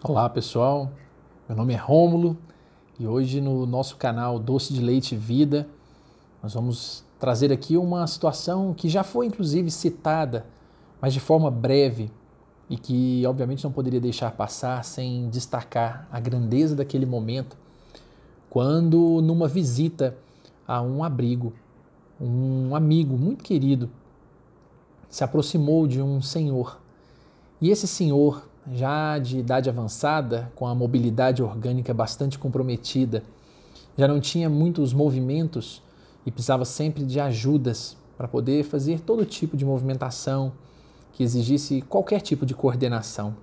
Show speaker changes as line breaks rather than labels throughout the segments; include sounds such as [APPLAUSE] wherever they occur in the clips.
Olá pessoal, meu nome é Rômulo e hoje no nosso canal Doce de Leite Vida nós vamos trazer aqui uma situação que já foi inclusive citada, mas de forma breve e que obviamente não poderia deixar passar sem destacar a grandeza daquele momento quando numa visita a um abrigo, um amigo muito querido se aproximou de um senhor. E esse senhor já de idade avançada, com a mobilidade orgânica bastante comprometida, já não tinha muitos movimentos e precisava sempre de ajudas para poder fazer todo tipo de movimentação que exigisse qualquer tipo de coordenação.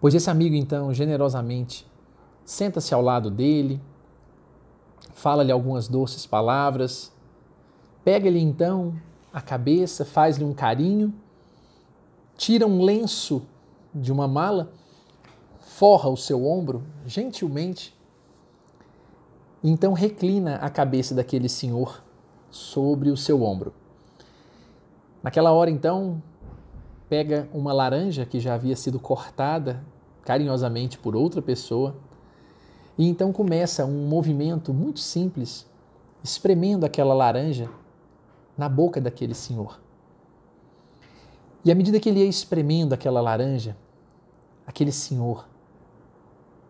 Pois esse amigo, então, generosamente, senta-se ao lado dele, fala-lhe algumas doces palavras, pega-lhe então a cabeça, faz-lhe um carinho, tira um lenço de uma mala, forra o seu ombro gentilmente, então reclina a cabeça daquele senhor sobre o seu ombro. Naquela hora, então, pega uma laranja que já havia sido cortada carinhosamente por outra pessoa e então começa um movimento muito simples, espremendo aquela laranja na boca daquele senhor. E à medida que ele ia espremendo aquela laranja, aquele senhor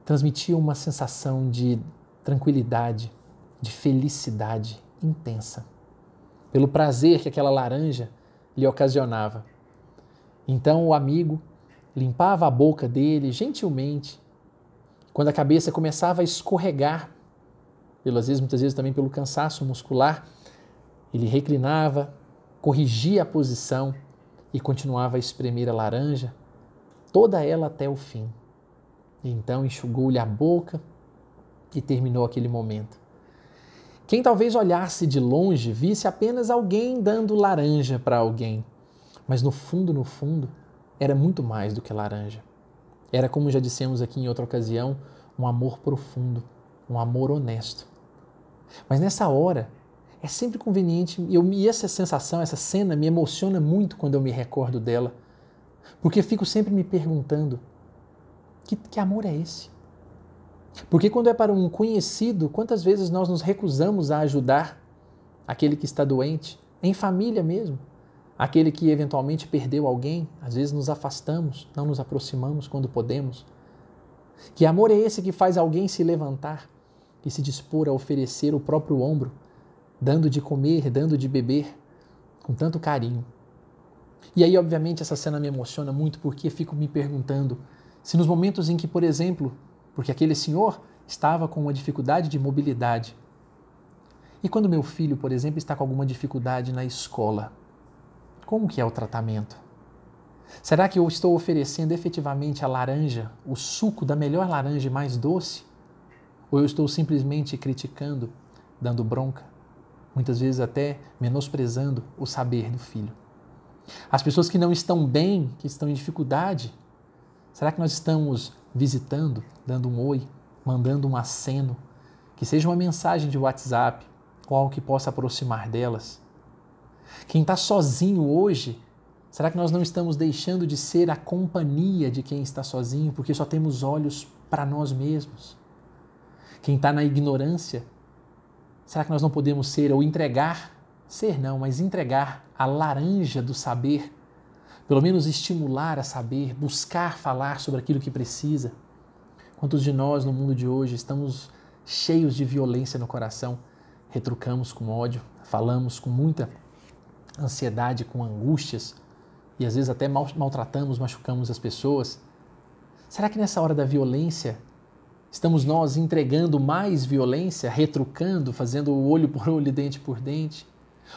transmitia uma sensação de tranquilidade, de felicidade intensa, pelo prazer que aquela laranja lhe ocasionava. Então o amigo limpava a boca dele gentilmente. Quando a cabeça começava a escorregar, pelas vezes, muitas vezes também pelo cansaço muscular, ele reclinava, corrigia a posição e continuava a espremer a laranja, toda ela até o fim. Então enxugou-lhe a boca e terminou aquele momento. Quem talvez olhasse de longe visse apenas alguém dando laranja para alguém, mas no fundo, no fundo, era muito mais do que laranja. Era, como já dissemos aqui em outra ocasião, um amor profundo, um amor honesto. Mas nessa hora, é sempre conveniente, eu, e essa sensação, essa cena me emociona muito quando eu me recordo dela, porque fico sempre me perguntando: que, que amor é esse? Porque quando é para um conhecido, quantas vezes nós nos recusamos a ajudar aquele que está doente, em família mesmo, aquele que eventualmente perdeu alguém, às vezes nos afastamos, não nos aproximamos quando podemos. Que amor é esse que faz alguém se levantar e se dispor a oferecer o próprio ombro dando de comer, dando de beber, com tanto carinho. E aí, obviamente, essa cena me emociona muito porque fico me perguntando se nos momentos em que, por exemplo, porque aquele senhor estava com uma dificuldade de mobilidade, e quando meu filho, por exemplo, está com alguma dificuldade na escola, como que é o tratamento? Será que eu estou oferecendo efetivamente a laranja, o suco da melhor laranja mais doce? Ou eu estou simplesmente criticando, dando bronca? muitas vezes até menosprezando o saber do filho. As pessoas que não estão bem, que estão em dificuldade, será que nós estamos visitando, dando um oi, mandando um aceno, que seja uma mensagem de WhatsApp ou algo que possa aproximar delas? Quem está sozinho hoje, será que nós não estamos deixando de ser a companhia de quem está sozinho porque só temos olhos para nós mesmos? Quem está na ignorância, Será que nós não podemos ser ou entregar, ser não, mas entregar a laranja do saber? Pelo menos estimular a saber, buscar falar sobre aquilo que precisa. Quantos de nós no mundo de hoje estamos cheios de violência no coração, retrucamos com ódio, falamos com muita ansiedade, com angústias e às vezes até maltratamos, machucamos as pessoas? Será que nessa hora da violência Estamos nós entregando mais violência, retrucando, fazendo olho por olho, [LAUGHS] dente por dente?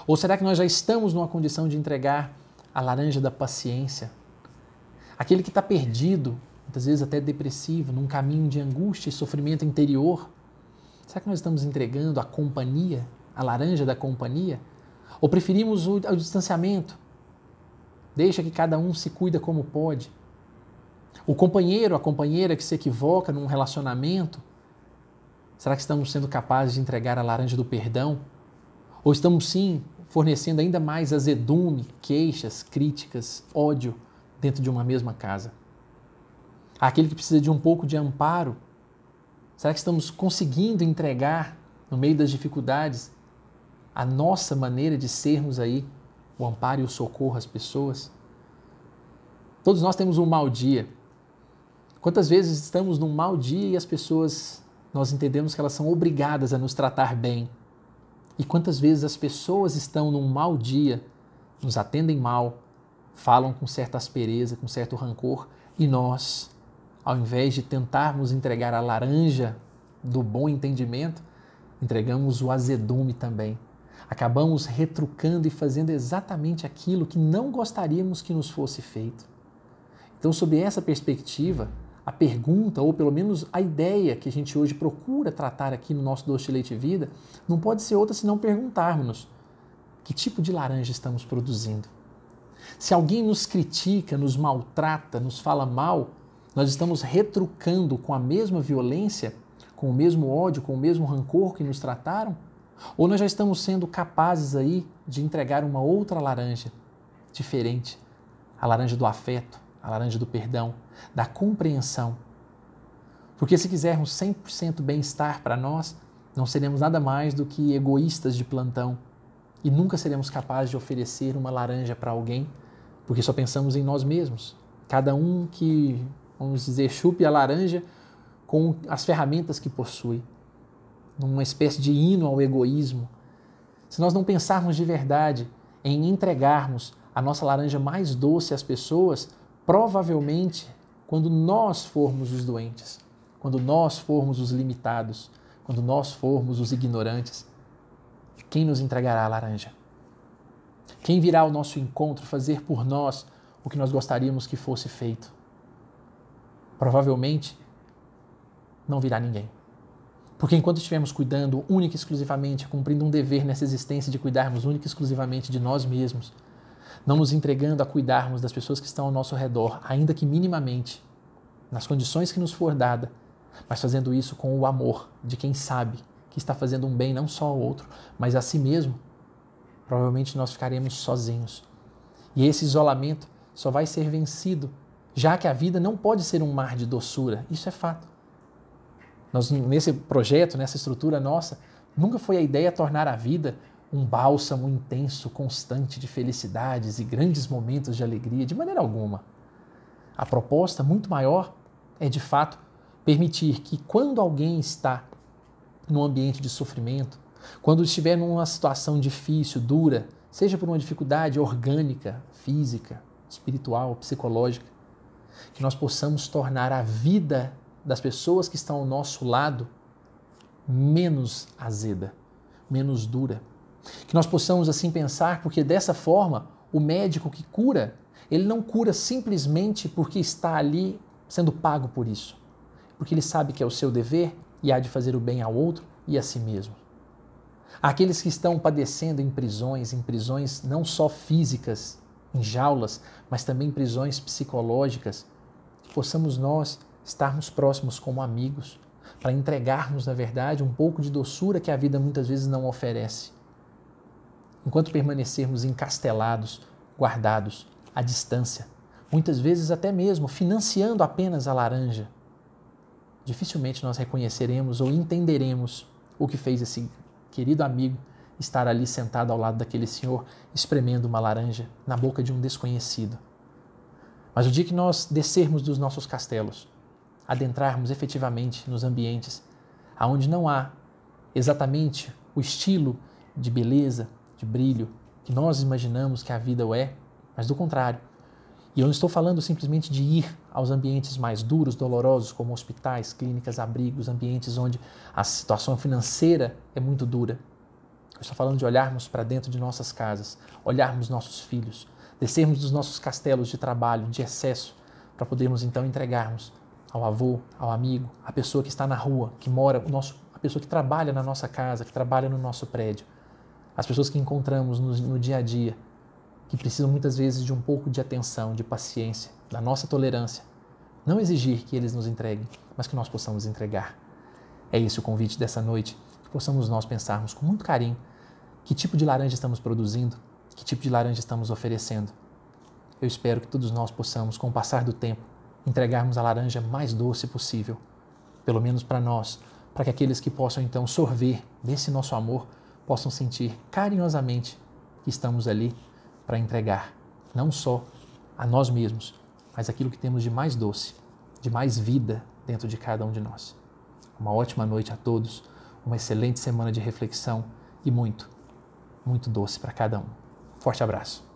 Ou será que nós já estamos numa condição de entregar a laranja da paciência? Aquele que está perdido, muitas vezes até depressivo, num caminho de angústia e sofrimento interior, será que nós estamos entregando a companhia, a laranja da companhia? Ou preferimos o, o distanciamento? Deixa que cada um se cuida como pode. O companheiro, a companheira que se equivoca num relacionamento, será que estamos sendo capazes de entregar a laranja do perdão? Ou estamos sim fornecendo ainda mais azedume, queixas, críticas, ódio dentro de uma mesma casa? àquele que precisa de um pouco de amparo? Será que estamos conseguindo entregar, no meio das dificuldades, a nossa maneira de sermos aí o amparo e o socorro às pessoas? Todos nós temos um mau dia. Quantas vezes estamos num mau dia e as pessoas, nós entendemos que elas são obrigadas a nos tratar bem? E quantas vezes as pessoas estão num mau dia, nos atendem mal, falam com certa aspereza, com certo rancor, e nós, ao invés de tentarmos entregar a laranja do bom entendimento, entregamos o azedume também. Acabamos retrucando e fazendo exatamente aquilo que não gostaríamos que nos fosse feito. Então, sob essa perspectiva, a pergunta, ou pelo menos a ideia que a gente hoje procura tratar aqui no nosso Doce de Leite Vida, não pode ser outra senão perguntarmos que tipo de laranja estamos produzindo. Se alguém nos critica, nos maltrata, nos fala mal, nós estamos retrucando com a mesma violência, com o mesmo ódio, com o mesmo rancor que nos trataram? Ou nós já estamos sendo capazes aí de entregar uma outra laranja, diferente, a laranja do afeto, a laranja do perdão, da compreensão. Porque se quisermos 100% bem-estar para nós, não seremos nada mais do que egoístas de plantão e nunca seremos capazes de oferecer uma laranja para alguém, porque só pensamos em nós mesmos. Cada um que, vamos dizer, chupe a laranja com as ferramentas que possui, numa espécie de hino ao egoísmo. Se nós não pensarmos de verdade em entregarmos a nossa laranja mais doce às pessoas, provavelmente, quando nós formos os doentes, quando nós formos os limitados, quando nós formos os ignorantes, quem nos entregará a laranja? Quem virá ao nosso encontro fazer por nós o que nós gostaríamos que fosse feito? Provavelmente não virá ninguém. Porque enquanto estivermos cuidando única e exclusivamente, cumprindo um dever nessa existência de cuidarmos única e exclusivamente de nós mesmos, não nos entregando a cuidarmos das pessoas que estão ao nosso redor, ainda que minimamente, nas condições que nos for dada, mas fazendo isso com o amor de quem sabe que está fazendo um bem não só ao outro, mas a si mesmo, provavelmente nós ficaremos sozinhos. E esse isolamento só vai ser vencido, já que a vida não pode ser um mar de doçura, isso é fato. Nós, nesse projeto, nessa estrutura nossa, nunca foi a ideia tornar a vida um bálsamo intenso, constante de felicidades e grandes momentos de alegria, de maneira alguma. A proposta muito maior é, de fato, permitir que quando alguém está num ambiente de sofrimento, quando estiver numa situação difícil, dura, seja por uma dificuldade orgânica, física, espiritual, psicológica, que nós possamos tornar a vida das pessoas que estão ao nosso lado menos azeda, menos dura, que nós possamos assim pensar, porque dessa forma, o médico que cura, ele não cura simplesmente porque está ali sendo pago por isso, porque ele sabe que é o seu dever e há de fazer o bem ao outro e a si mesmo. Aqueles que estão padecendo em prisões, em prisões não só físicas, em jaulas, mas também prisões psicológicas, que possamos nós estarmos próximos como amigos, para entregarmos, na verdade, um pouco de doçura que a vida muitas vezes não oferece enquanto permanecermos encastelados, guardados, à distância, muitas vezes até mesmo financiando apenas a laranja, dificilmente nós reconheceremos ou entenderemos o que fez esse querido amigo estar ali sentado ao lado daquele senhor espremendo uma laranja na boca de um desconhecido. Mas o dia que nós descermos dos nossos castelos, adentrarmos efetivamente nos ambientes aonde não há exatamente o estilo de beleza, de brilho que nós imaginamos que a vida o é, mas do contrário. E eu não estou falando simplesmente de ir aos ambientes mais duros, dolorosos, como hospitais, clínicas, abrigos, ambientes onde a situação financeira é muito dura. Eu estou falando de olharmos para dentro de nossas casas, olharmos nossos filhos, descermos dos nossos castelos de trabalho, de excesso, para podermos então entregarmos ao avô, ao amigo, à pessoa que está na rua, que mora, o nosso, a pessoa que trabalha na nossa casa, que trabalha no nosso prédio as pessoas que encontramos no, no dia a dia, que precisam muitas vezes de um pouco de atenção, de paciência, da nossa tolerância. Não exigir que eles nos entreguem, mas que nós possamos entregar. É esse o convite dessa noite, que possamos nós pensarmos com muito carinho que tipo de laranja estamos produzindo, que tipo de laranja estamos oferecendo. Eu espero que todos nós possamos, com o passar do tempo, entregarmos a laranja mais doce possível, pelo menos para nós, para que aqueles que possam então sorver desse nosso amor possam sentir carinhosamente que estamos ali para entregar não só a nós mesmos, mas aquilo que temos de mais doce, de mais vida dentro de cada um de nós. Uma ótima noite a todos, uma excelente semana de reflexão e muito, muito doce para cada um. Forte abraço.